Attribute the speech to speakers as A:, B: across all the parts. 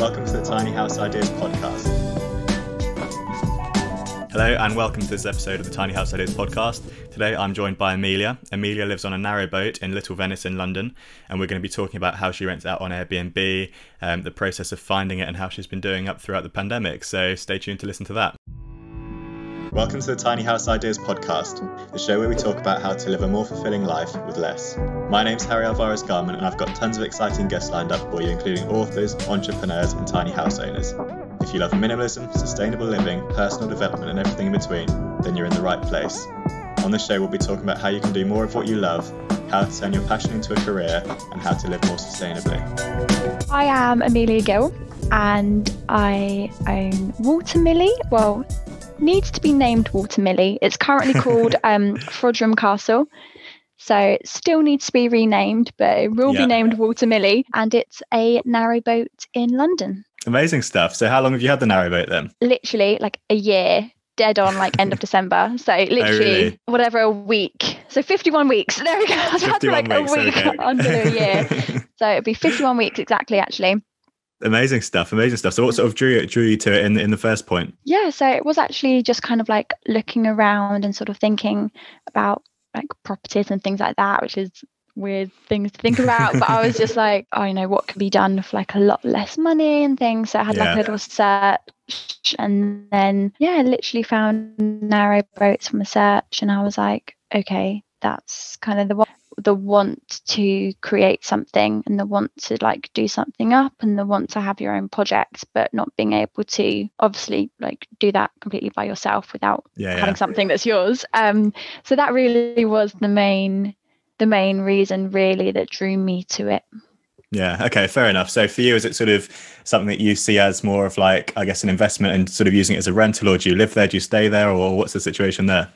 A: Welcome to the Tiny House Ideas podcast. Hello, and welcome to this episode of the Tiny House Ideas podcast. Today I'm joined by Amelia. Amelia lives on a narrow boat in Little Venice in London, and we're going to be talking about how she rents out on Airbnb, um, the process of finding it, and how she's been doing up throughout the pandemic. So stay tuned to listen to that. Welcome to the Tiny House Ideas podcast, the show where we talk about how to live a more fulfilling life with less. My name's Harry Alvarez Garman, and I've got tons of exciting guests lined up for you, including authors, entrepreneurs, and tiny house owners. If you love minimalism, sustainable living, personal development, and everything in between, then you're in the right place. On this show, we'll be talking about how you can do more of what you love, how to turn your passion into a career, and how to live more sustainably.
B: I am Amelia Gill and I own Watermilly. Well, needs to be named Watermilly. It's currently called um, Frodsham Castle. So it still needs to be renamed, but it will yeah. be named Watermilly. And it's a narrowboat in London.
A: Amazing stuff. So how long have you had the narrowboat then?
B: Literally like a year dead on like end of December. So literally oh, really? whatever a week. So 51 weeks. There we go. I was about to like weeks, a week okay. under a year. so it'd be 51 weeks exactly actually.
A: Amazing stuff, amazing stuff. So, what sort of drew drew you to it in in the first point?
B: Yeah, so it was actually just kind of like looking around and sort of thinking about like properties and things like that, which is weird things to think about. but I was just like, oh, you know, what could be done for like a lot less money and things. So I had yeah. like a little search, and then yeah, I literally found narrow boats from a search, and I was like, okay, that's kind of the one the want to create something and the want to like do something up and the want to have your own project but not being able to obviously like do that completely by yourself without yeah, having yeah. something that's yours um so that really was the main the main reason really that drew me to it
A: yeah. Okay. Fair enough. So for you, is it sort of something that you see as more of like, I guess, an investment and sort of using it as a rental, or do you live there? Do you stay there, or what's the situation there?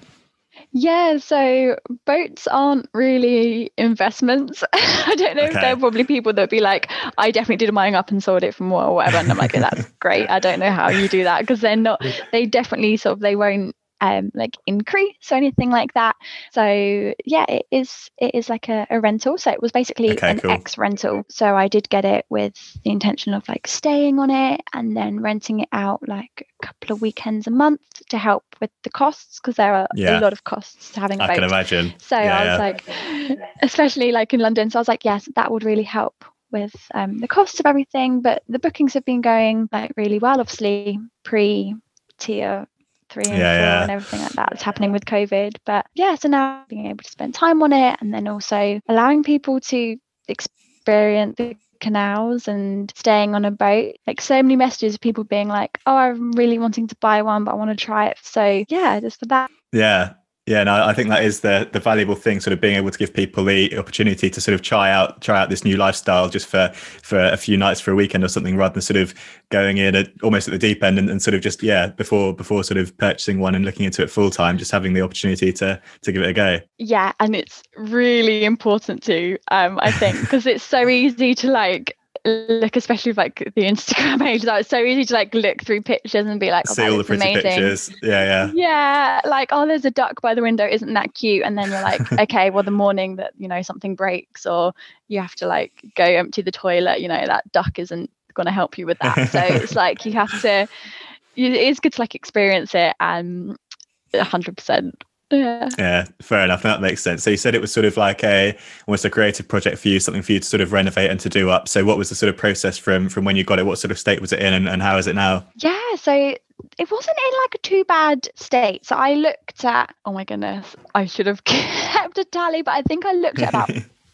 B: Yeah, so boats aren't really investments. I don't know okay. if there are probably people that be like, I definitely did mine up and sold it for more or whatever. And I'm like, that's great. I don't know how you do that because they're not, they definitely sort of, they won't um, like increase or anything like that. So yeah, it is it is like a, a rental. So it was basically okay, an cool. ex rental. So I did get it with the intention of like staying on it and then renting it out like a couple of weekends a month to help with the costs because there are yeah. a lot of costs to having a
A: I
B: boat.
A: can imagine.
B: So yeah, I was yeah. like, especially like in London. So I was like, yes, that would really help with um, the cost of everything. But the bookings have been going like really well. Obviously, pre tier three and yeah, four yeah. and everything like that that's happening with COVID. But yeah, so now being able to spend time on it and then also allowing people to experience the canals and staying on a boat. Like so many messages of people being like, Oh, I'm really wanting to buy one, but I want to try it. So yeah, just for that.
A: Yeah. Yeah, no, I think that is the the valuable thing, sort of being able to give people the opportunity to sort of try out try out this new lifestyle just for for a few nights for a weekend or something, rather than sort of going in at almost at the deep end and, and sort of just yeah before before sort of purchasing one and looking into it full time, just having the opportunity to to give it a go.
B: Yeah, and it's really important too, um, I think, because it's so easy to like look, especially with like the Instagram page, that was so easy to like look through pictures and be like,
A: oh, see all the pretty amazing. pictures. Yeah, yeah.
B: Yeah. Like, oh, there's a duck by the window. Isn't that cute? And then you're like, okay, well, the morning that, you know, something breaks or you have to like go empty the toilet, you know, that duck isn't going to help you with that. So it's like you have to, it is good to like experience it and 100%
A: yeah. Yeah, fair enough. That makes sense. So you said it was sort of like a almost a creative project for you, something for you to sort of renovate and to do up. So what was the sort of process from from when you got it? What sort of state was it in and, and how is it now?
B: Yeah, so it wasn't in like a too bad state. So I looked at oh my goodness, I should have kept a tally, but I think I looked at about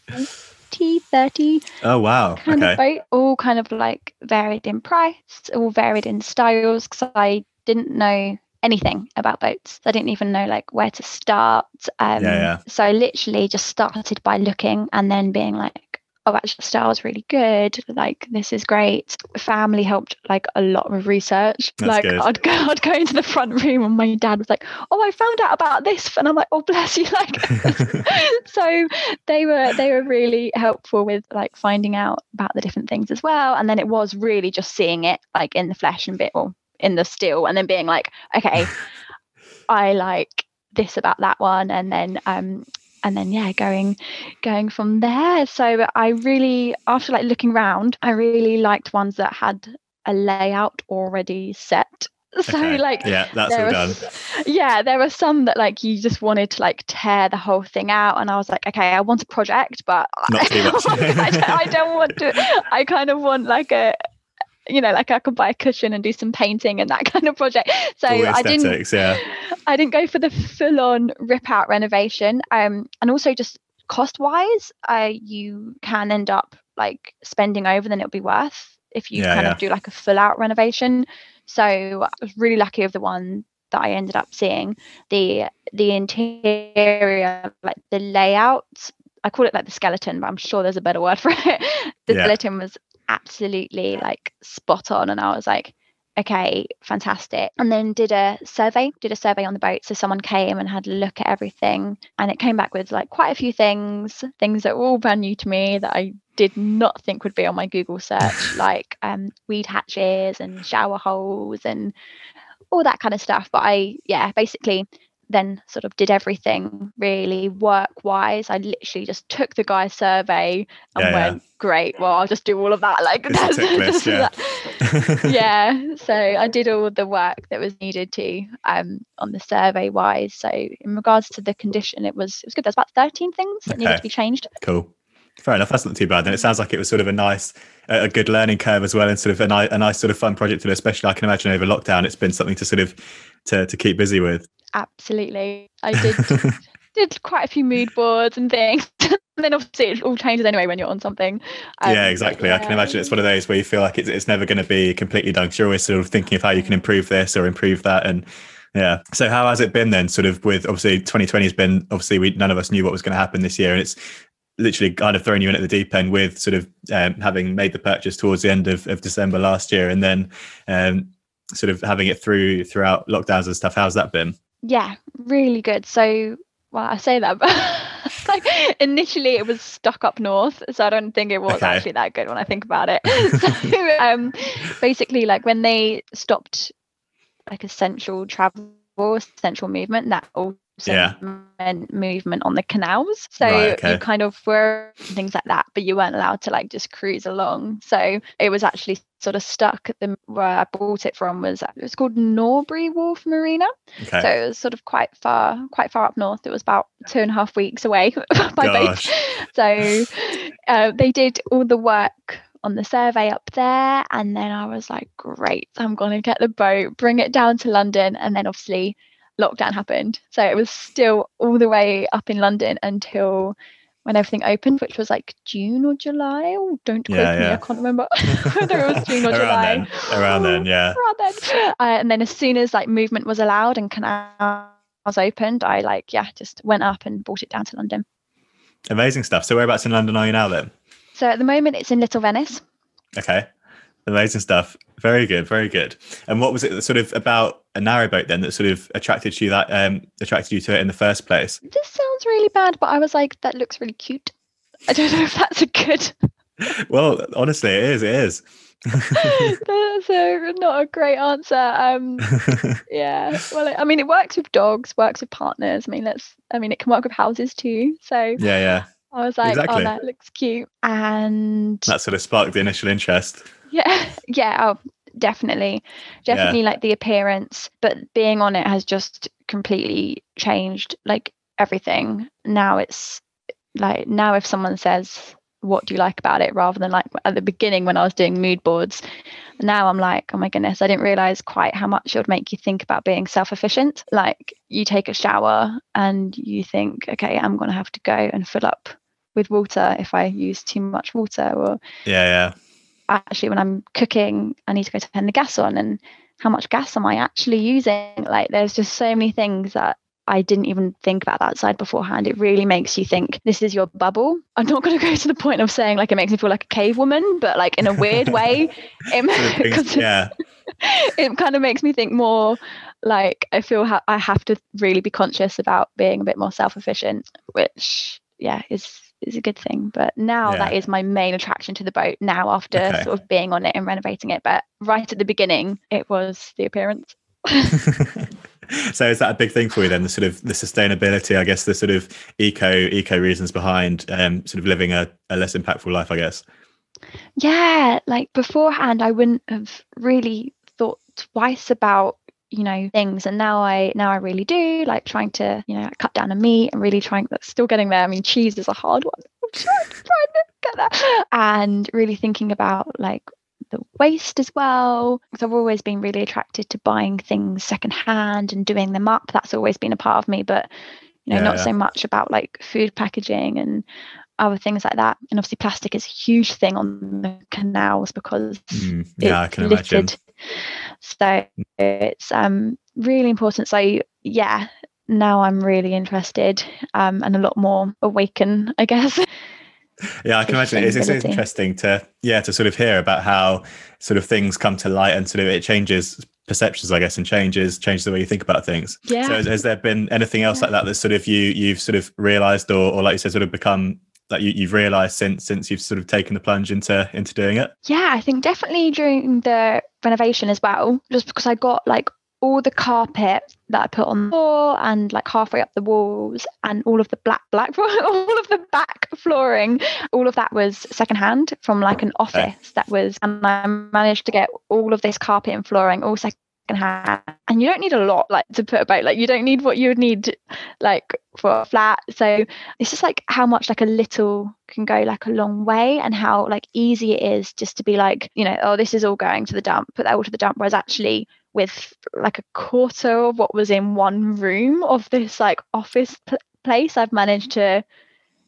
B: 20, 30.
A: Oh wow.
B: Kind okay. of boat, all kind of like varied in price, all varied in styles because I didn't know anything about boats. I didn't even know like where to start. Um, yeah, yeah. So I literally just started by looking and then being like, oh, actually, the style's really good. Like, this is great. Family helped like a lot with research. That's like, good. I'd go, I'd go into the front room and my dad was like, oh, I found out about this, and I'm like, oh, bless you. Like, so they were they were really helpful with like finding out about the different things as well. And then it was really just seeing it like in the flesh and bit, well, in the still and then being like okay i like this about that one and then um and then yeah going going from there so i really after like looking around i really liked ones that had a layout already set so okay. like
A: yeah that's all done
B: yeah there were some that like you just wanted to like tear the whole thing out and i was like okay i want a project but
A: Not too much.
B: I, don't, I don't want to i kind of want like a you know like i could buy a cushion and do some painting and that kind of project so i didn't
A: yeah
B: i didn't go for the full-on rip out renovation um and also just cost wise uh you can end up like spending over than it'll be worth if you yeah, kind yeah. of do like a full out renovation so I was really lucky of the one that I ended up seeing. The the interior, like the layout, I call it like the skeleton, but I'm sure there's a better word for it. the yeah. skeleton was absolutely like spot on, and I was like, okay, fantastic. And then did a survey, did a survey on the boat. So someone came and had a look at everything, and it came back with like quite a few things, things that were all brand new to me that I did not think would be on my Google search, like um, weed hatches and shower holes and all that kind of stuff. But I, yeah, basically then sort of did everything really work wise. I literally just took the guy's survey and yeah, went, yeah. great, well, I'll just do all of that. Like, that's,
A: list, yeah.
B: yeah. So I did all the work that was needed to um, on the survey wise. So in regards to the condition, it was it was good. There's about 13 things that okay. needed to be changed.
A: Cool. Fair enough. That's not too bad. Then it sounds like it was sort of a nice, a good learning curve as well, and sort of a, ni- a nice sort of fun project to do. Especially, I can imagine over lockdown, it's been something to sort of to to keep busy with.
B: Absolutely, I did did quite a few mood boards and things. and then obviously it all changes anyway when you're on something.
A: Um, yeah, exactly. Yeah. I can imagine it's one of those where you feel like it's it's never going to be completely done. You're always sort of thinking of how you can improve this or improve that, and yeah. So how has it been then? Sort of with obviously 2020 has been obviously we none of us knew what was going to happen this year, and it's literally kind of throwing you in at the deep end with sort of um, having made the purchase towards the end of, of December last year, and then um, sort of having it through throughout lockdowns and stuff. How's that been?
B: Yeah, really good. So, well, I say that, but like initially it was stuck up north, so I don't think it was okay. actually that good when I think about it. so, um, basically, like when they stopped like essential travel, essential movement, that all yeah. movement on the canals. So right, okay. you kind of were things like that, but you weren't allowed to like just cruise along. So it was actually sort of stuck at the where I bought it from was it was called Norbury Wharf Marina. Okay. So it was sort of quite far, quite far up north. It was about two and a half weeks away by Gosh. boat. So uh, they did all the work on the survey up there and then I was like great I'm going to get the boat bring it down to London and then obviously lockdown happened. So it was still all the way up in London until when everything opened, which was like June or July. Oh, don't quote yeah, me, I can't remember whether it was June or
A: July. Then. Around then, yeah.
B: Around then. Uh, and then as soon as like movement was allowed and canals opened, I like yeah just went up and brought it down to London.
A: Amazing stuff. So whereabouts in London are you now then?
B: So at the moment it's in Little Venice.
A: Okay. Amazing stuff. Very good, very good. And what was it sort of about a narrowboat then that sort of attracted you that um attracted you to it in the first place?
B: This sounds really bad, but I was like, that looks really cute. I don't know if that's a good.
A: well, honestly, it is. It is.
B: that's a, not a great answer. Um, yeah. Well, I mean, it works with dogs, works with partners. I mean, that's. I mean, it can work with houses too. So.
A: Yeah, yeah.
B: I was like, oh, exactly. oh, that looks cute, and
A: that sort of sparked the initial interest.
B: Yeah, yeah, oh, definitely, definitely yeah. like the appearance, but being on it has just completely changed like everything. Now it's like now if someone says what do you like about it rather than like at the beginning when I was doing mood boards. Now I'm like, oh my goodness, I didn't realize quite how much it would make you think about being self efficient. Like you take a shower and you think, okay, I'm going to have to go and fill up with water if I use too much water or
A: yeah, yeah
B: actually when I'm cooking, I need to go turn the gas on and how much gas am I actually using? Like there's just so many things that I didn't even think about that side beforehand. It really makes you think this is your bubble. I'm not going to go to the point of saying like it makes me feel like a cave woman, but like in a weird way, it,
A: yeah,
B: it kind of makes me think more like I feel ha- I have to really be conscious about being a bit more self efficient, which yeah is is a good thing. But now yeah. that is my main attraction to the boat now after okay. sort of being on it and renovating it. But right at the beginning, it was the appearance.
A: so is that a big thing for you then the sort of the sustainability i guess the sort of eco eco reasons behind um, sort of living a, a less impactful life i guess
B: Yeah, like beforehand, I wouldn't have really thought twice about you know things and now i now i really do like trying to you know cut down on meat and really trying that's still getting there i mean cheese is a hard one i'm trying to get that and really thinking about like the waste as well. Because I've always been really attracted to buying things secondhand and doing them up. That's always been a part of me, but you know, yeah, not yeah. so much about like food packaging and other things like that. And obviously, plastic is a huge thing on the canals because mm, yeah, I can littered. imagine. So it's um really important. So yeah, now I'm really interested um, and a lot more awaken, I guess.
A: yeah, I can imagine it's, it's interesting to yeah to sort of hear about how sort of things come to light and sort of it changes perceptions, I guess, and changes changes the way you think about things. Yeah. So has, has there been anything else yeah. like that that sort of you you've sort of realised or, or like you said, sort of become that you, you've realised since since you've sort of taken the plunge into into doing it?
B: Yeah, I think definitely during the renovation as well, just because I got like all the carpet that I put on the floor and like halfway up the walls and all of the black black all of the back flooring, all of that was secondhand from like an office okay. that was and I managed to get all of this carpet and flooring all second and you don't need a lot like to put about like you don't need what you would need like for a flat. So it's just like how much like a little can go like a long way and how like easy it is just to be like you know oh this is all going to the dump put that all to the dump. Whereas actually with like a quarter of what was in one room of this like office pl- place i've managed to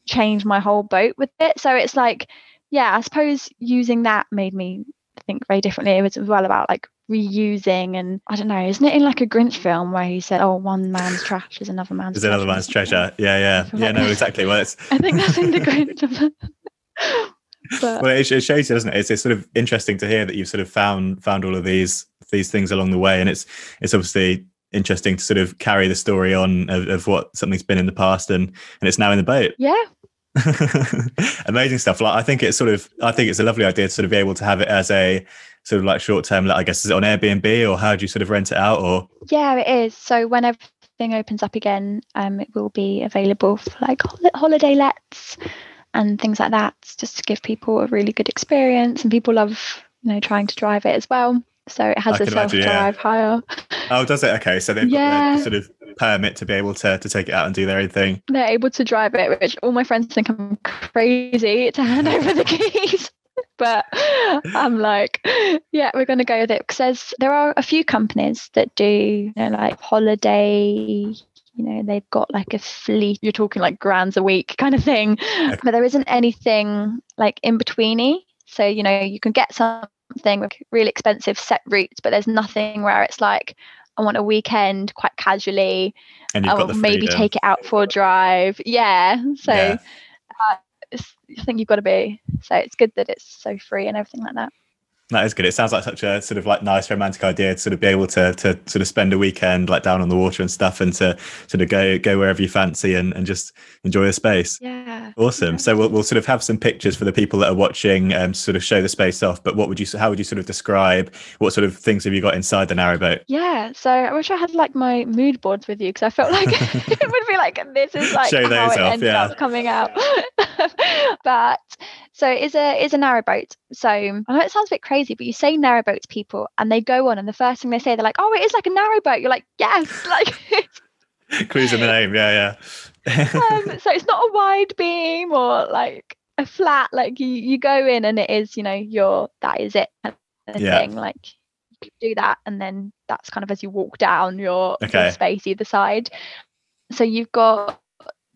B: change my whole boat with it. So it's like yeah i suppose using that made me think very differently. It was as well about like reusing and I don't know, isn't it in like a Grinch film where he said, "Oh, one man's trash is another man's
A: is another man's treasure." Yeah, yeah, yeah. Like, no, exactly. Well, it's
B: I think that's in the Grinch.
A: but... Well, it, it shows you, doesn't it? It's, it's sort of interesting to hear that you've sort of found found all of these these things along the way, and it's it's obviously interesting to sort of carry the story on of, of what something's been in the past and and it's now in the boat.
B: Yeah,
A: amazing stuff. Like i think it's sort of i think it's a lovely idea to sort of be able to have it as a sort of like short term i guess is it on airbnb or how do you sort of rent it out or?
B: Yeah it is. So when everything opens up again um it will be available for like holiday lets and things like that just to give people a really good experience and people love you know trying to drive it as well. So it has I a self drive yeah. hire
A: oh does it? Okay so they've yeah. got sort of permit to be able to, to take it out and do their own thing.
B: They're able to drive it, which all my friends think I'm crazy to hand over the keys. but I'm like, yeah, we're going to go with it because there are a few companies that do, you know, like holiday. You know, they've got like a fleet. You're talking like grands a week kind of thing, okay. but there isn't anything like in betweeny. So you know, you can get something with really expensive set routes, but there's nothing where it's like, I want a weekend quite casually. And I will maybe take it out for a drive. Yeah. So yeah. Uh, I think you've got to be. So it's good that it's so free and everything like that.
A: That is good. It sounds like such a sort of like nice romantic idea to sort of be able to to sort of spend a weekend like down on the water and stuff and to sort of go go wherever you fancy and, and just enjoy the space.
B: Yeah.
A: Awesome. So we'll, we'll sort of have some pictures for the people that are watching um, and sort of show the space off. But what would you how would you sort of describe what sort of things have you got inside the narrowboat?
B: Yeah. So I wish I had like my mood boards with you because I felt like it would be like this is like show how it off, ended yeah. up coming out. but so it's a it's a narrowboat. So I know it sounds a bit crazy, but you say narrowboat to people and they go on and the first thing they say, they're like, Oh, it is like a narrowboat. You're like, Yes, like
A: clues in the name, yeah,
B: yeah. um, so it's not a wide beam or like a flat, like you, you go in and it is, you know, your that is it yeah. thing. Like you do that and then that's kind of as you walk down your, okay. your space either side. So you've got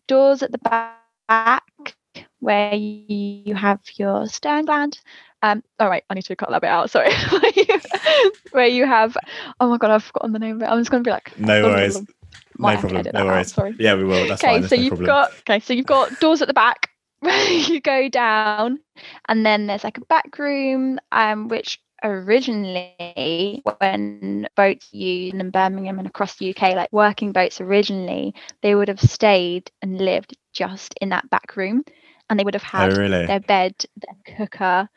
B: doors at the back where you have your stern gland. Um, all right, I need to cut that bit out. Sorry. where you have, oh my god, I've forgotten the name of it. I'm just going to be like,
A: no worries, no problem, no worries. Out, sorry. Yeah, we will. That's okay, fine.
B: so
A: no
B: you've
A: problem.
B: got okay, so you've got doors at the back. Where you go down, and then there's like a back room, um, which originally when boats used in Birmingham and across the UK, like working boats originally, they would have stayed and lived just in that back room and they would have oh, had oh, really? their bed, their cooker,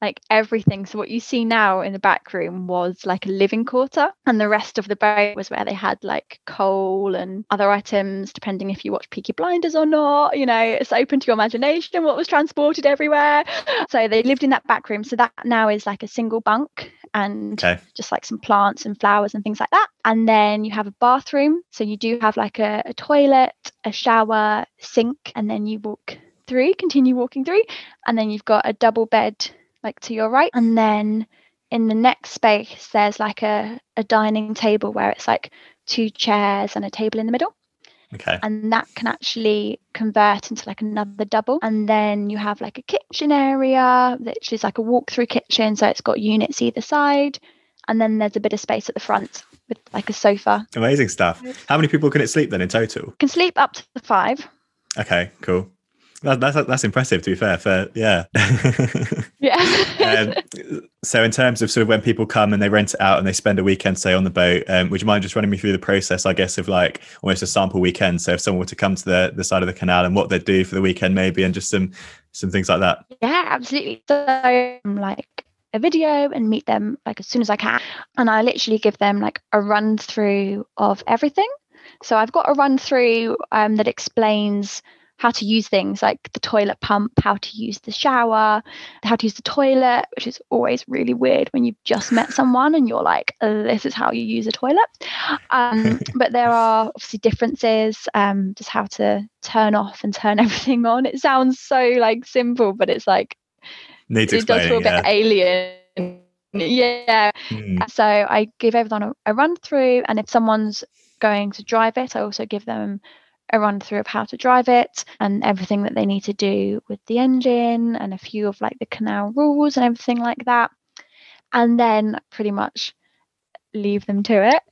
B: like everything. So what you see now in the back room was like a living quarter, and the rest of the boat was where they had like coal and other items, depending if you watch Peaky Blinders or not. You know, it's open to your imagination what was transported everywhere. So they lived in that back room. So that now is like a single bunk and okay. just like some plants and flowers and things like that. And then you have a bathroom. So you do have like a, a toilet, a shower, sink, and then you walk through, continue walking through, and then you've got a double bed like to your right. And then in the next space, there's like a, a dining table where it's like two chairs and a table in the middle.
A: Okay.
B: And that can actually convert into like another double. And then you have like a kitchen area, which is like a walk through kitchen. So it's got units either side. And then there's a bit of space at the front with like a sofa.
A: Amazing stuff. How many people can it sleep then in total?
B: can sleep up to five.
A: Okay, cool. That, that's that's impressive. To be fair, for yeah,
B: yeah.
A: um, so in terms of sort of when people come and they rent it out and they spend a weekend, say on the boat, um, would you mind just running me through the process? I guess of like almost a sample weekend. So if someone were to come to the the side of the canal and what they'd do for the weekend, maybe, and just some some things like that.
B: Yeah, absolutely. So like a video and meet them like as soon as I can, and I literally give them like a run through of everything. So I've got a run through um, that explains how to use things like the toilet pump, how to use the shower, how to use the toilet, which is always really weird when you've just met someone and you're like, this is how you use a toilet. Um, but there are obviously differences, um, just how to turn off and turn everything on. It sounds so like simple, but it's like,
A: Needs
B: it does feel a bit alien. Yeah. Mm. So I give everyone a, a run through, and if someone's going to drive it, I also give them a run through of how to drive it and everything that they need to do with the engine and a few of like the canal rules and everything like that. And then pretty much leave them to it.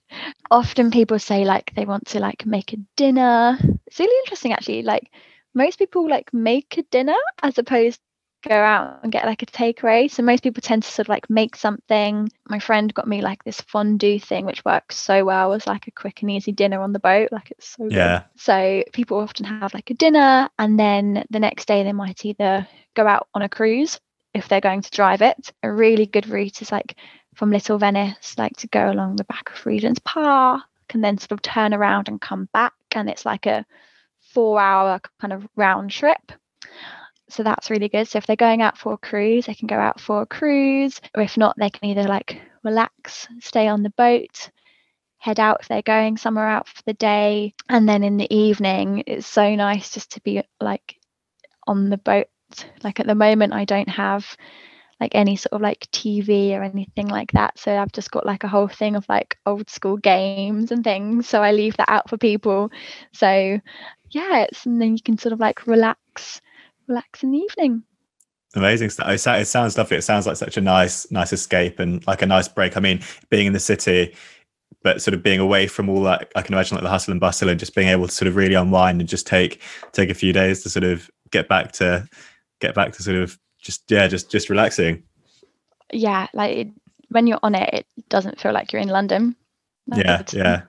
B: Often people say like they want to like make a dinner. It's really interesting actually. Like most people like make a dinner as opposed go out and get like a takeaway. So most people tend to sort of like make something. My friend got me like this fondue thing, which works so well as like a quick and easy dinner on the boat. Like it's so
A: yeah.
B: Good. So people often have like a dinner, and then the next day they might either go out on a cruise if they're going to drive it. A really good route is like from Little Venice, like to go along the back of Regent's Park and then sort of turn around and come back, and it's like a four-hour kind of round trip so that's really good. So if they're going out for a cruise, they can go out for a cruise, or if not, they can either like relax, stay on the boat, head out if they're going somewhere out for the day, and then in the evening, it's so nice just to be like on the boat. Like at the moment, I don't have like any sort of like TV or anything like that. So I've just got like a whole thing of like old school games and things. So I leave that out for people. So yeah, it's and then you can sort of like relax relax in the evening.
A: Amazing stuff. It sounds lovely. It sounds like such a nice, nice escape and like a nice break. I mean, being in the city, but sort of being away from all that, I can imagine like the hustle and bustle and just being able to sort of really unwind and just take take a few days to sort of get back to get back to sort of just yeah, just just relaxing.
B: Yeah, like it, when you're on it, it doesn't feel like you're in London.
A: yeah, yeah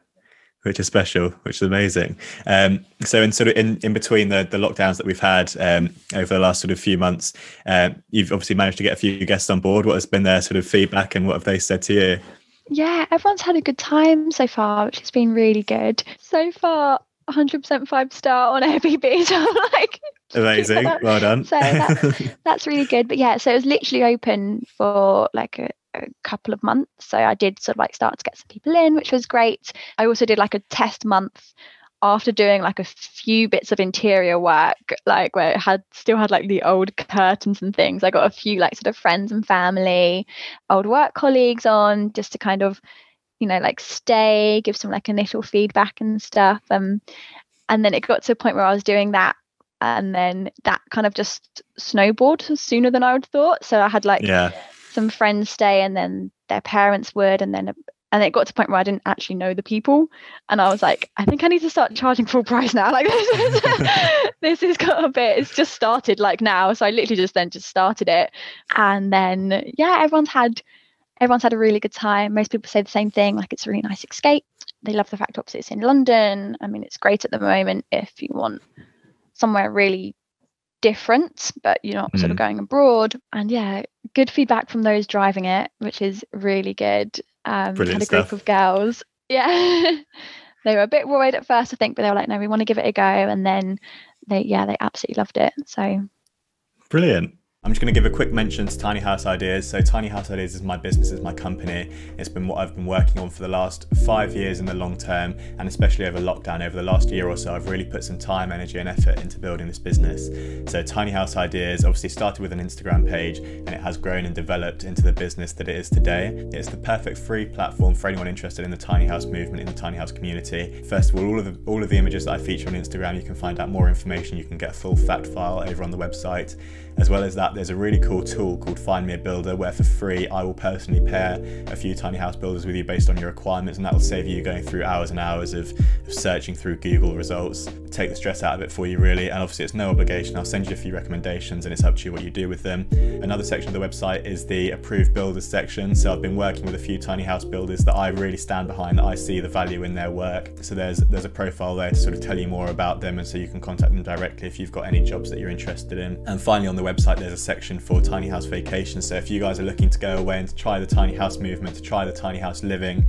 A: which is special, which is amazing. Um, so, in sort of in, in between the, the lockdowns that we've had um, over the last sort of few months, uh, you've obviously managed to get a few guests on board. What has been their sort of feedback, and what have they said to you?
B: Yeah, everyone's had a good time so far, which has been really good. So far, 100% five star on Airbnb. So I'm like,
A: amazing, well done.
B: so that's, that's really good. But yeah, so it was literally open for like a, a couple of months. So I did sort of like start to get some people in, which was great. I also did like a test month after doing like a few bits of interior work, like where it had still had like the old curtains and things. I got a few like sort of friends and family, old work colleagues on just to kind of, you know, like stay, give some like initial feedback and stuff. Um, and then it got to a point where I was doing that and then that kind of just snowballed sooner than I would thought. So I had like
A: yeah
B: some friends stay and then their parents would and then and it got to a point where I didn't actually know the people. And I was like I think I need to start charging full price now. Like this is this is got a bit it's just started like now. So I literally just then just started it. And then yeah everyone's had everyone's had a really good time. Most people say the same thing like it's a really nice escape. They love the fact obviously it's in London. I mean it's great at the moment if you want somewhere really different, but you're not mm. sort of mm. going abroad. And yeah, good feedback from those driving it, which is really good. Um,
A: Brilliant
B: had a group
A: stuff.
B: of girls. Yeah. they were a bit worried at first, I think, but they were like, no, we want to give it a go. And then they, yeah, they absolutely loved it. So
A: brilliant. I'm just going to give a quick mention to Tiny House Ideas. So, Tiny House Ideas is my business, is my company. It's been what I've been working on for the last five years in the long term, and especially over lockdown, over the last year or so, I've really put some time, energy, and effort into building this business. So, Tiny House Ideas obviously started with an Instagram page, and it has grown and developed into the business that it is today. It's the perfect free platform for anyone interested in the tiny house movement, in the tiny house community. First of all, all of the all of the images that I feature on Instagram, you can find out more information. You can get a full fact file over on the website. As well as that, there's a really cool tool called Find Me a Builder where for free I will personally pair a few tiny house builders with you based on your requirements, and that will save you going through hours and hours of, of searching through Google results. Take the stress out of it for you, really. And obviously, it's no obligation. I'll send you a few recommendations, and it's up to you what you do with them. Another section of the website is the approved builders section. So I've been working with a few tiny house builders that I really stand behind, that I see the value in their work. So there's there's a profile there to sort of tell you more about them, and so you can contact them directly if you've got any jobs that you're interested in. And finally, on the website, there's a section for tiny house vacations. So if you guys are looking to go away and to try the tiny house movement, to try the tiny house living,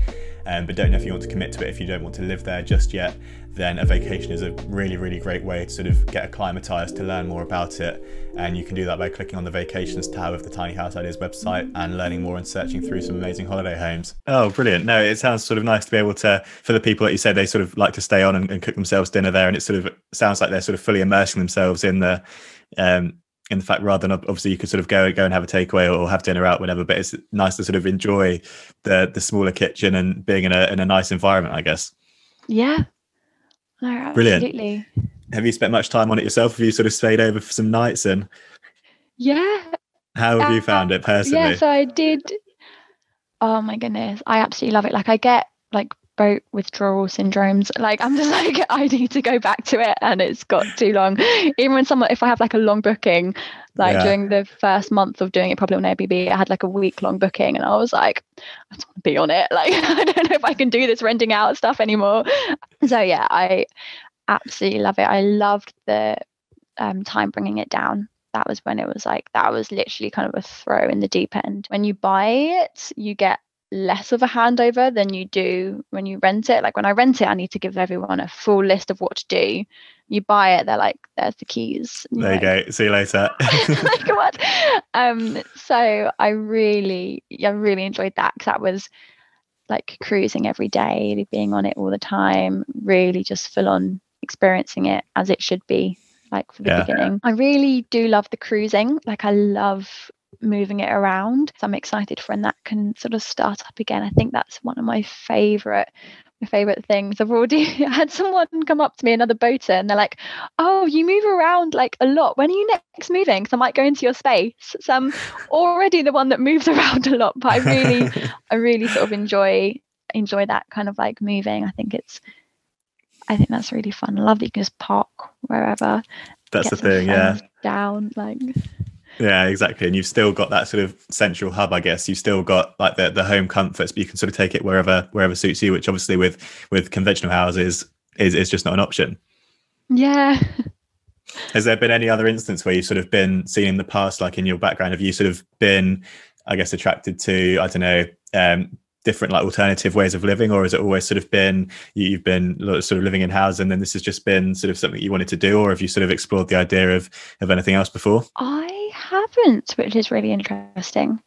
A: um, but don't know if you want to commit to it, if you don't want to live there just yet, then a vacation is a really, really great way to sort of get acclimatized to learn more about it. And you can do that by clicking on the vacations tab of the Tiny House Ideas website and learning more and searching through some amazing holiday homes. Oh, brilliant. No, it sounds sort of nice to be able to, for the people that you said they sort of like to stay on and, and cook themselves dinner there. And it sort of sounds like they're sort of fully immersing themselves in the, um, in the fact rather than obviously you could sort of go go and have a takeaway or have dinner out whenever but it's nice to sort of enjoy the the smaller kitchen and being in a in a nice environment i guess.
B: Yeah. No, brilliant.
A: have you spent much time on it yourself? Have you sort of stayed over for some nights and
B: yeah.
A: How have you um, found it personally?
B: yeah so i did. Oh my goodness. I absolutely love it. Like i get like boat withdrawal syndromes. Like I'm just like I need to go back to it, and it's got too long. Even when someone, if I have like a long booking, like yeah. during the first month of doing it probably on Airbnb, I had like a week long booking, and I was like, I just want to be on it. Like I don't know if I can do this renting out stuff anymore. So yeah, I absolutely love it. I loved the um, time bringing it down that was when it was like that was literally kind of a throw in the deep end. When you buy it, you get less of a handover than you do when you rent it. Like when I rent it, I need to give everyone a full list of what to do. You buy it, they're like, "There's the keys."
A: There you go. See you later.
B: like what? Um, so I really, I really enjoyed that because that was like cruising every day, being on it all the time, really just full on experiencing it as it should be like for the yeah. beginning. I really do love the cruising. Like I love moving it around. So I'm excited for when that can sort of start up again. I think that's one of my favorite my favorite things. I've already had someone come up to me, another boater, and they're like, "Oh, you move around like a lot. When are you next moving? Because I might go into your space." So I'm already the one that moves around a lot, but I really, I really sort of enjoy enjoy that kind of like moving. I think it's, I think that's really fun. I love that you can just park wherever.
A: That's the thing, yeah.
B: Down like.
A: Yeah, exactly. And you've still got that sort of central hub, I guess. You've still got like the, the home comforts, but you can sort of take it wherever wherever suits you, which obviously with with conventional houses is is just not an option.
B: Yeah.
A: Has there been any other instance where you've sort of been seen in the past, like in your background, have you sort of been, I guess, attracted to, I don't know, um, different like alternative ways of living or has it always sort of been you've been sort of living in houses and then this has just been sort of something you wanted to do or have you sort of explored the idea of of anything else before
B: i haven't which is really interesting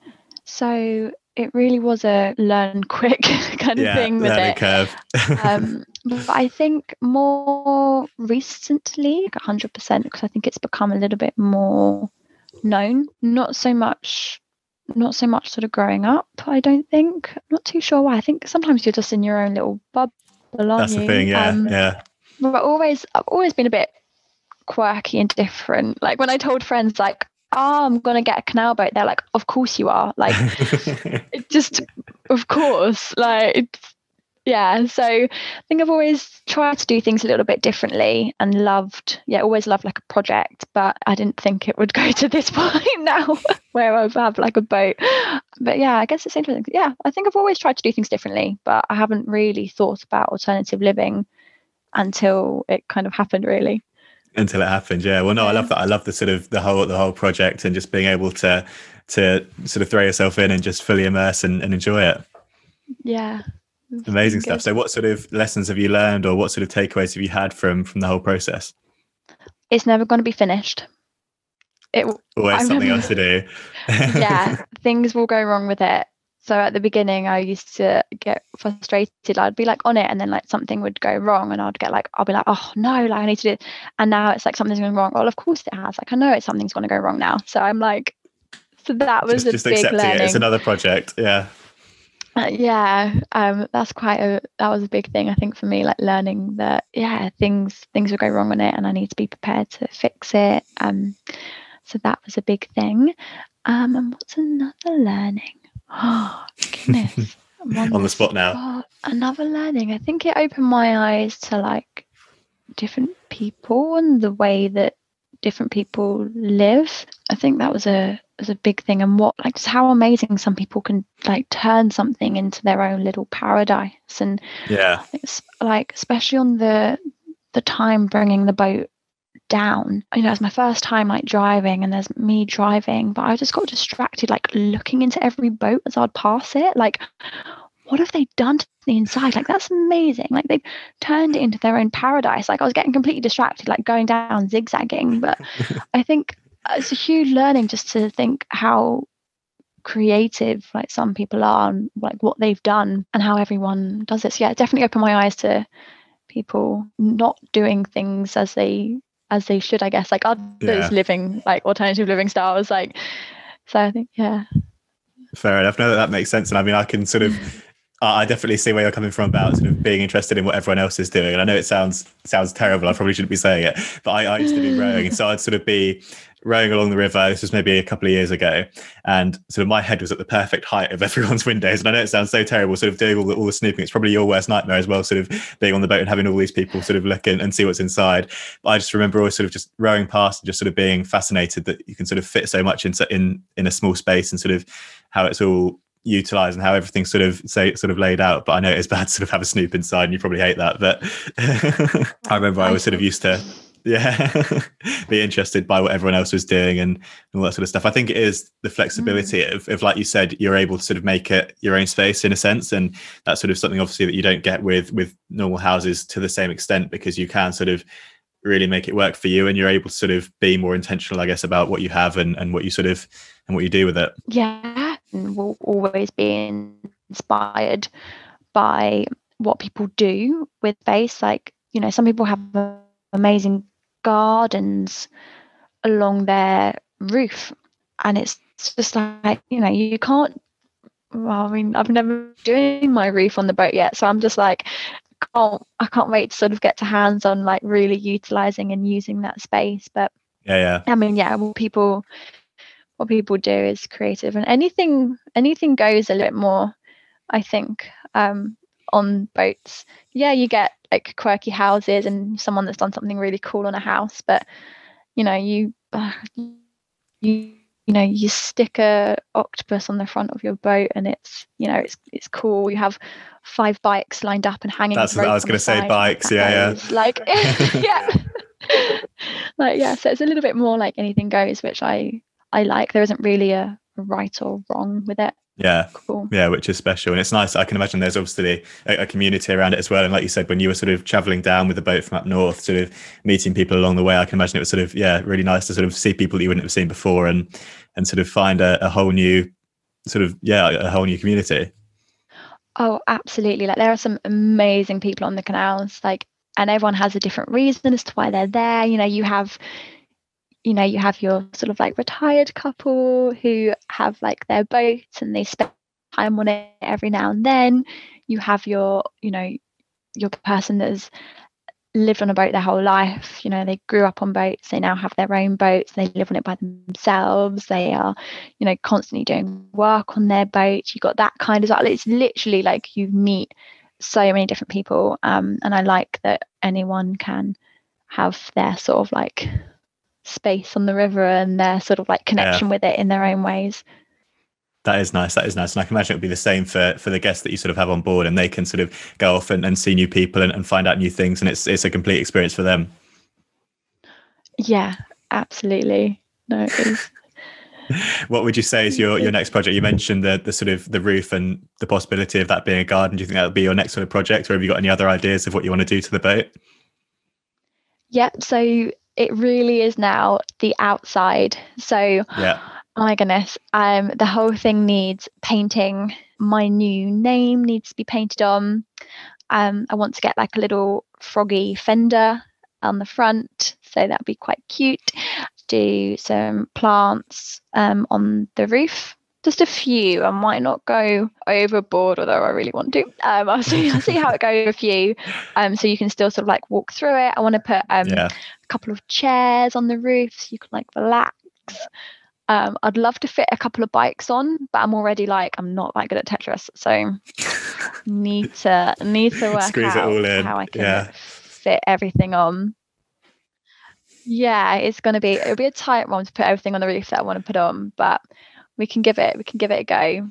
B: so it really was a learn quick kind of
A: yeah,
B: thing with
A: it curve.
B: um, but i think more recently like 100% because i think it's become a little bit more known not so much not so much sort of growing up, I don't think. I'm not too sure why. I think sometimes you're just in your own little bubble,
A: That's
B: you?
A: the thing, yeah. Um, yeah.
B: But always I've always been a bit quirky and different. Like when I told friends like, oh, I'm gonna get a canal boat, they're like, Of course you are. Like just of course. Like yeah so i think i've always tried to do things a little bit differently and loved yeah always loved like a project but i didn't think it would go to this point now where i have had like a boat but yeah i guess it's interesting yeah i think i've always tried to do things differently but i haven't really thought about alternative living until it kind of happened really
A: until it happened. Yeah. Well, no, I love that. I love the sort of the whole the whole project and just being able to to sort of throw yourself in and just fully immerse and, and enjoy it.
B: Yeah.
A: Amazing stuff. So, what sort of lessons have you learned, or what sort of takeaways have you had from from the whole process?
B: It's never going to be finished.
A: It always I'm something never, else to do.
B: yeah, things will go wrong with it. So at the beginning, I used to get frustrated. I'd be like on it, and then like something would go wrong, and I'd get like, I'll be like, oh no, like I need to do. It. And now it's like something's going wrong. Well, of course it has. Like I know it's something's going to go wrong now. So I'm like, so that was just, a just big accepting learning. it.
A: It's another project. Yeah.
B: Uh, yeah, um, that's quite a that was a big thing I think for me, like learning that yeah things things will go wrong on it, and I need to be prepared to fix it. Um, so that was a big thing. Um, and what's another learning? Oh, goodness.
A: on, on the spot now.
B: Another learning. I think it opened my eyes to like different people and the way that different people live. I think that was a was a big thing and what like just how amazing some people can like turn something into their own little paradise and
A: yeah it's
B: like especially on the the time bringing the boat down. You know, it's my first time like driving and there's me driving, but I just got distracted like looking into every boat as I'd pass it. Like, what have they done to the inside? Like, that's amazing. Like, they've turned it into their own paradise. Like, I was getting completely distracted, like going down, zigzagging. But I think uh, it's a huge learning just to think how creative like some people are and like what they've done and how everyone does it. So yeah, definitely opened my eyes to people not doing things as they as they should, I guess, like others yeah. living like alternative living styles. Like, so I think, yeah.
A: Fair enough. No, that, that makes sense. And I mean, I can sort of, I definitely see where you're coming from about sort of being interested in what everyone else is doing. And I know it sounds sounds terrible. I probably shouldn't be saying it, but I, I used to be rowing, so I'd sort of be rowing along the river. This was maybe a couple of years ago, and sort of my head was at the perfect height of everyone's windows. And I know it sounds so terrible, sort of doing all the, all the snooping. It's probably your worst nightmare as well, sort of being on the boat and having all these people sort of look in and see what's inside. But I just remember always sort of just rowing past and just sort of being fascinated that you can sort of fit so much into in in a small space and sort of how it's all utilized and how everything's sort of say sort of laid out. But I know it's bad to sort of have a snoop inside, and you probably hate that. But I remember I was sort of used to yeah. Be interested by what everyone else was doing and, and all that sort of stuff. I think it is the flexibility mm. of, of like you said you're able to sort of make it your own space in a sense and that's sort of something obviously that you don't get with with normal houses to the same extent because you can sort of really make it work for you and you're able to sort of be more intentional i guess about what you have and, and what you sort of and what you do with it.
B: Yeah And we'll always be inspired by what people do with base like you know some people have amazing gardens along their roof. And it's just like you know you can't well, I mean I've never doing my roof on the boat yet. So I'm just like I can't I can't wait to sort of get to hands on like really utilizing and using that space. But
A: yeah yeah. I
B: mean yeah well people what people do is creative. And anything anything goes a little bit more I think. Um on boats. Yeah you get like quirky houses and someone that's done something really cool on a house but you know you uh, you you know you stick a octopus on the front of your boat and it's you know it's it's cool. You have five bikes lined up and hanging
A: that's what i was going to say bikes yeah yeah.
B: Like yeah. Like yeah so it's a little bit more like anything goes which i i like. There isn't really a right or wrong with it
A: yeah. Cool. yeah which is special. And it's nice i can imagine there's obviously a, a, community around it as well. And like you said when you were sort of traveling down with the boat from up north sort of meeting people along the way i can imagine it was sort of yeah really nice to sort of see people that you wouldn't have seen before and and sort of find a, a whole new sort of yeah a whole new community.
B: Oh absolutely. Like there are some amazing people on the canals like and everyone has a different reason as to why they're there. You know you have you know you have your sort of like retired couple who have like their boat and they spend time on it every now and then. You have your you know your person that's lived on a boat their whole life. You know they grew up on boats they now have their own boats they live on it by themselves they are you know constantly doing work on their boat. You've got that kind of it's literally like you meet so many different people um, and i like that anyone can have their sort of like space on the river and their sort of like connection yeah. with it in their own ways.
A: That is nice. That is nice. And I can imagine it would be the same for for the guests that you sort of have on board and they can sort of go off and, and see new people and, and find out new things and it's it's a complete experience for them.
B: Yeah, absolutely. No, it is.
A: what would you say is your, your next project? You mentioned the the sort of the roof and the possibility of that being a garden. Do you think that would be your next sort of project, or have you got any other ideas of what you want to do to the boat?
B: Yeah, so it really is now the outside. So
A: yeah.
B: Oh my goodness. Um the whole thing needs painting. My new name needs to be painted on. Um I want to get like a little froggy fender on the front, so that'd be quite cute. Do some plants um on the roof just a few. I might not go overboard, although I really want to. Um, I'll see. I'll see how it goes. A few, um, so you can still sort of like walk through it. I want to put um, yeah. a couple of chairs on the roof so you can like relax. Um, I'd love to fit a couple of bikes on, but I'm already like I'm not that good at Tetris, so need to need to work Squeeze out how I can yeah. fit everything on. Yeah, it's gonna be it'll be a tight one to put everything on the roof that I want to put on, but we can give it we can give it a go.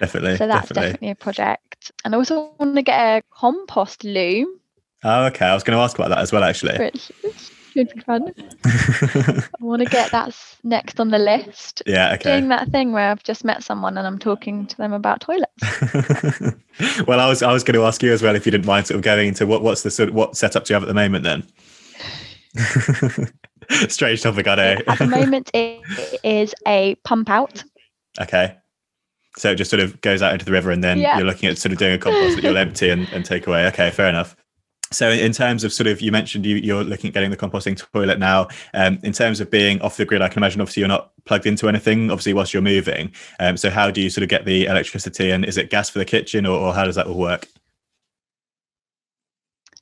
A: Definitely.
B: So that's
A: definitely,
B: definitely a project. And I also want to get a compost loo
A: Oh, okay. I was going to ask about that as well, actually.
B: Which should be fun. I want to get that next on the list.
A: Yeah, okay.
B: Doing that thing where I've just met someone and I'm talking to them about toilets.
A: well, I was I was going to ask you as well if you didn't mind sort of going into what what's the sort of what setup do you have at the moment then? Strange topic, I know.
B: At the moment, it is a pump out.
A: Okay. So it just sort of goes out into the river, and then yeah. you're looking at sort of doing a compost that you'll empty and, and take away. Okay, fair enough. So, in terms of sort of, you mentioned you, are looking at getting the composting toilet now. Um, in terms of being off the grid, I can imagine obviously you're not plugged into anything, obviously, whilst you're moving. Um, so, how do you sort of get the electricity, and is it gas for the kitchen, or, or how does that all work?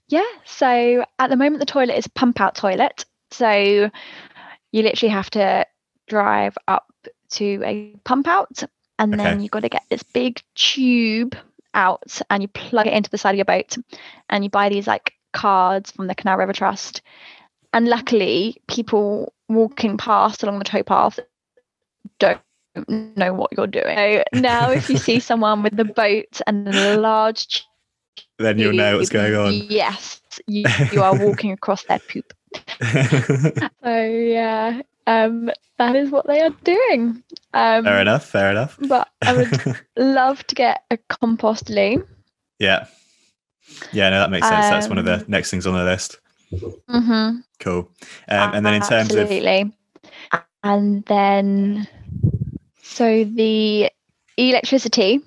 B: Yeah, so at the moment, the toilet is a pump out toilet. So you literally have to drive up to a pump out and okay. then you've got to get this big tube out and you plug it into the side of your boat and you buy these like cards from the Canal River Trust. And luckily, people walking past along the towpath don't know what you're doing. So now, if you see someone with the boat and a large
A: then you'll know what's going on.
B: Yes, you, you are walking across their poop. so yeah, um, that is what they are doing. Um,
A: fair enough. Fair enough.
B: but I would love to get a compost loo.
A: Yeah. Yeah, no, that makes sense. Um, That's one of the um, next things on the list.
B: Mm-hmm.
A: Cool. Um, and then in terms
B: Absolutely. of and then so the electricity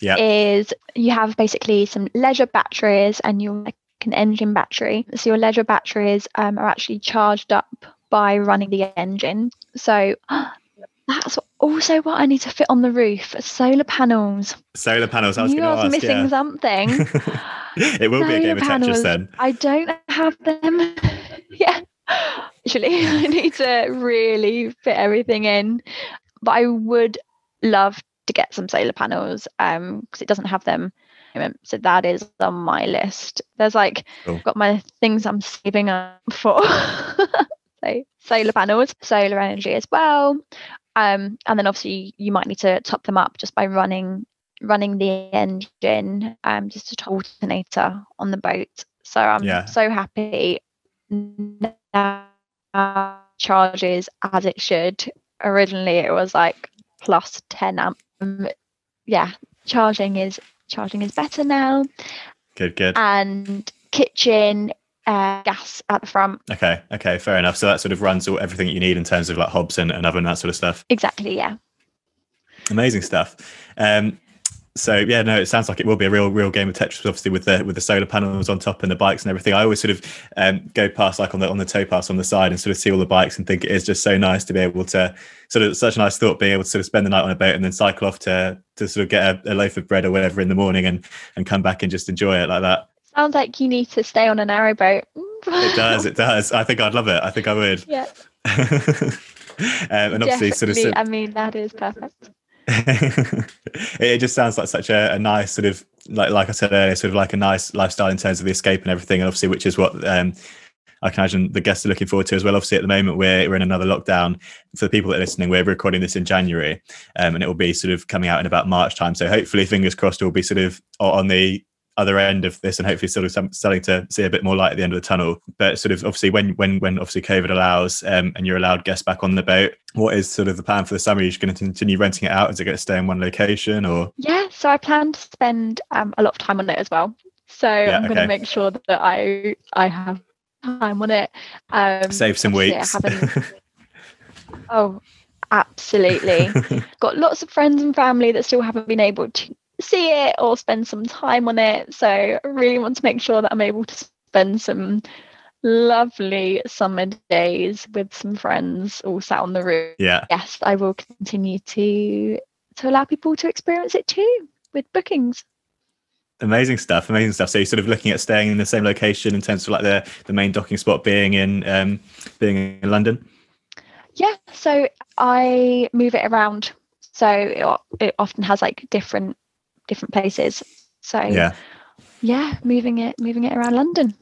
A: yeah.
B: is you have basically some leisure batteries and you like an engine battery. So your leisure batteries um, are actually charged up by running the engine. So that's also what I need to fit on the roof: solar panels.
A: Solar panels. I was going to ask.
B: missing
A: yeah.
B: something.
A: it will solar be a game of Tetris then.
B: I don't have them. yeah. Actually, I need to really fit everything in. But I would love to get some solar panels um because it doesn't have them so that is on my list there's like cool. got my things i'm saving up for so solar panels solar energy as well um and then obviously you might need to top them up just by running running the engine um just a alternator on the boat so i'm yeah. so happy now charges as it should originally it was like plus 10 amp um, yeah, charging is charging is better now.
A: Good, good.
B: And kitchen uh, gas at the front.
A: Okay, okay, fair enough. So that sort of runs all everything you need in terms of like hobs and, and oven that sort of stuff.
B: Exactly, yeah.
A: Amazing stuff. Um, so yeah, no, it sounds like it will be a real, real game of Tetris, obviously with the with the solar panels on top and the bikes and everything. I always sort of um, go past like on the on the towpath on the side and sort of see all the bikes and think it is just so nice to be able to sort of such a nice thought being able to sort of spend the night on a boat and then cycle off to to sort of get a, a loaf of bread or whatever in the morning and and come back and just enjoy it like that.
B: Sounds like you need to stay on a narrow boat.
A: it does, it does. I think I'd love it. I think I would.
B: Yeah.
A: um, and obviously, Definitely. sort of.
B: I mean, that is perfect.
A: it just sounds like such a, a, nice sort of like like I said earlier, sort of like a nice lifestyle in terms of the escape and everything, and obviously, which is what um, I can imagine the guests are looking forward to as well. Obviously, at the moment we're we're in another lockdown. For the people that are listening, we're recording this in January, um, and it will be sort of coming out in about March time. So hopefully, fingers crossed, it will be sort of on the other end of this and hopefully sort of some, starting to see a bit more light at the end of the tunnel. But sort of obviously when when when obviously COVID allows um, and you're allowed guests back on the boat, what is sort of the plan for the summer? Are you going to continue renting it out? Is it going to stay in one location or?
B: Yeah, so I plan to spend um, a lot of time on it as well. So yeah, I'm going to make sure that I I have time on it.
A: Um, Save some weeks.
B: oh, absolutely. Got lots of friends and family that still haven't been able to see it or spend some time on it. So I really want to make sure that I'm able to spend some lovely summer days with some friends all sat on the roof.
A: Yeah.
B: Yes, I will continue to to allow people to experience it too with bookings.
A: Amazing stuff, amazing stuff. So you're sort of looking at staying in the same location in terms of like the the main docking spot being in um being in London.
B: Yeah, so I move it around. So it, it often has like different different places. So
A: yeah,
B: yeah, moving it moving it around London.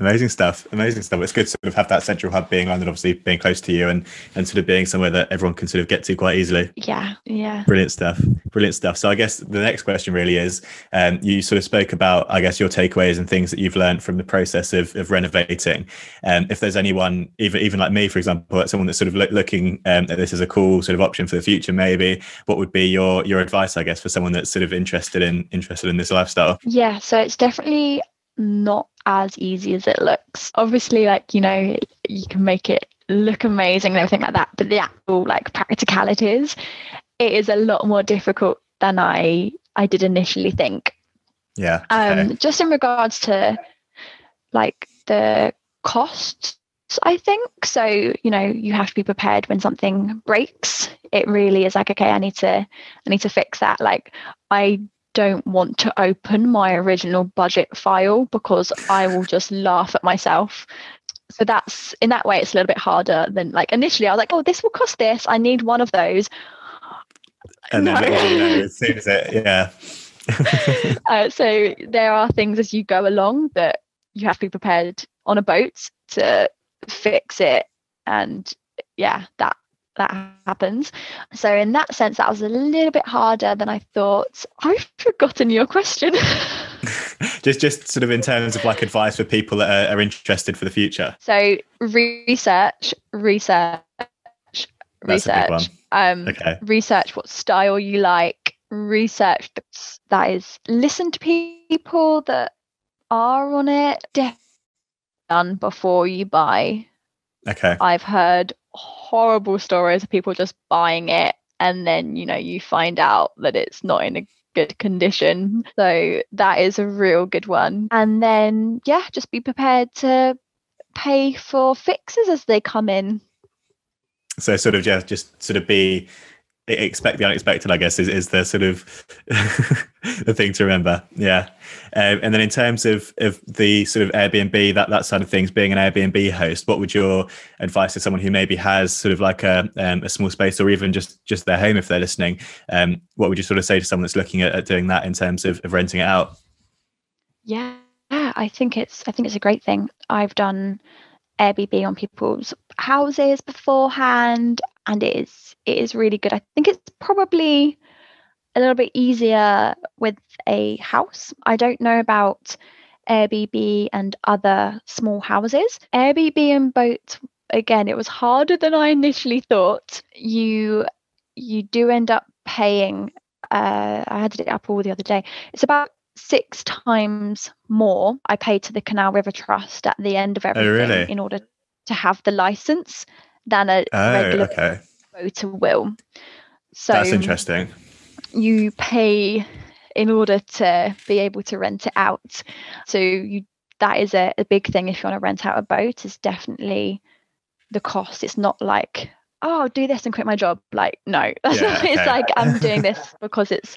A: Amazing stuff. Amazing stuff. It's good to sort of have that central hub being London, obviously being close to you and and sort of being somewhere that everyone can sort of get to quite easily.
B: Yeah. Yeah.
A: Brilliant stuff. Brilliant stuff. So I guess the next question really is um, you sort of spoke about, I guess, your takeaways and things that you've learned from the process of, of renovating. Um, if there's anyone, even even like me, for example, someone that's sort of looking um, at this as a cool sort of option for the future, maybe, what would be your your advice, I guess, for someone that's sort of interested in interested in this lifestyle?
B: Yeah. So it's definitely not as easy as it looks. Obviously, like, you know, you can make it look amazing and everything like that, but the actual like practicalities, it is a lot more difficult than I I did initially think.
A: Yeah.
B: Okay. Um just in regards to like the costs I think. So, you know, you have to be prepared when something breaks. It really is like, okay, I need to I need to fix that. Like I don't want to open my original budget file because I will just laugh at myself. So that's in that way, it's a little bit harder than like initially. I was like, oh, this will cost this. I need one of those.
A: And no. then you know, as soon as it, yeah.
B: uh, so there are things as you go along that you have to be prepared on a boat to fix it. And yeah, that that happens. So in that sense, that was a little bit harder than I thought. I've forgotten your question.
A: just just sort of in terms of like advice for people that are, are interested for the future.
B: So research, research, That's research. Um, okay. Research what style you like. Research that is listen to people that are on it. Done before you buy.
A: Okay.
B: I've heard horrible stories of people just buying it and then you know you find out that it's not in a good condition. So that is a real good one. And then yeah just be prepared to pay for fixes as they come in.
A: So sort of yeah just sort of be expect the unexpected i guess is, is the sort of the thing to remember. Yeah. Um, and then in terms of of the sort of airbnb that that side of things being an airbnb host what would your advice to someone who maybe has sort of like a, um, a small space or even just just their home if they're listening um, what would you sort of say to someone that's looking at, at doing that in terms of, of renting it out?
B: Yeah i think it's i think it's a great thing. I've done Airbnb on people's houses beforehand and it is it is really good. I think it's probably a little bit easier with a house. I don't know about Airbnb and other small houses. Airbnb and boats again, it was harder than I initially thought. You you do end up paying uh, I had it up all the other day. It's about six times more I paid to the Canal River Trust at the end of everything oh, really? in order to have the license than a oh, regular okay. voter will.
A: So that's interesting.
B: You pay in order to be able to rent it out. So you that is a, a big thing if you want to rent out a boat is definitely the cost. It's not like, oh, I'll do this and quit my job. Like, no. Yeah, okay. it's like I'm doing this because it's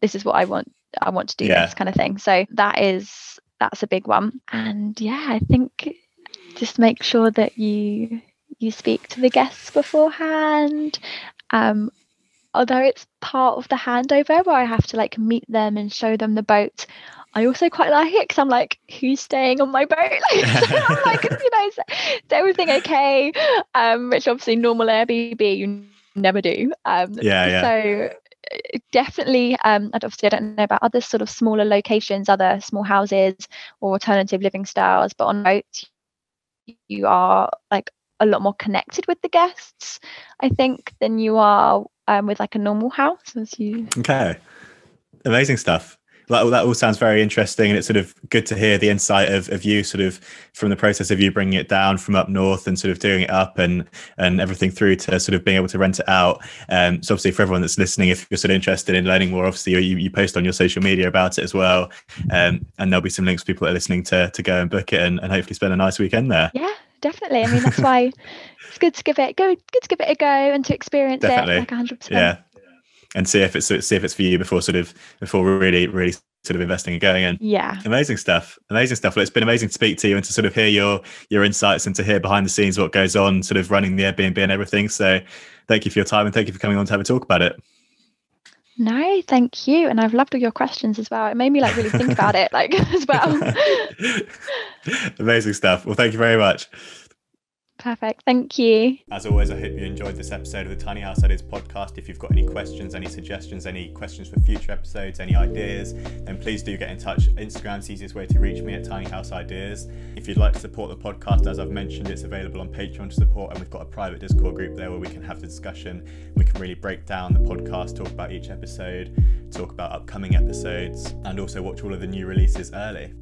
B: this is what I want. I want to do yeah. this kind of thing. So that is that's a big one. And yeah, I think just make sure that you you speak to the guests beforehand. Um, although it's part of the handover where I have to like meet them and show them the boat. I also quite like it because I'm like, who's staying on my boat? so I'm like, you know, is, is everything okay? Um, which obviously normal Airbnb you never do. Um,
A: yeah, yeah.
B: So definitely um obviously i don't know about other sort of smaller locations other small houses or alternative living styles but on boats you are like a lot more connected with the guests i think than you are um, with like a normal house as you
A: okay. Amazing stuff that, that all sounds very interesting and it's sort of good to hear the insight of, of you sort of from the process of you bringing it down from up north and sort of doing it up and and everything through to sort of being able to rent it out. Um, so obviously for everyone that's listening if you're sort of interested in learning more obviously you, you post on your social media about it as well. Um, and there'll be some links for people that are listening to to go and book it and, and hopefully spend a nice weekend there.
B: Yeah definitely. I mean that's why it's good to give it go good to give it a go and to experience definitely. it like 100%
A: yeah and see if it's see if it's for you before sort of before really really sort of investing and going in.
B: Yeah.
A: Amazing stuff. Amazing stuff. Well, it's been amazing to speak to you and to sort of hear your your insights and to hear behind the scenes what goes on, sort of running the Airbnb and everything. So thank you for your time and thank you for coming on to have a talk about it.
B: No, thank you. And I've loved all your questions as well. It made me like really think about it like as well.
A: Amazing stuff. Well, thank you very much.
B: Perfect. Thank you.
A: As always, I hope you enjoyed this episode of the Tiny House Ideas podcast. If you've got any questions, any suggestions, any questions for future episodes, any ideas, then please do get in touch. Instagram's the easiest way to reach me at Tiny House Ideas. If you'd like to support the podcast, as I've mentioned, it's available on Patreon to support, and we've got a private Discord group there where we can have the discussion. We can really break down the podcast, talk about each episode, talk about upcoming episodes, and also watch all of the new releases early.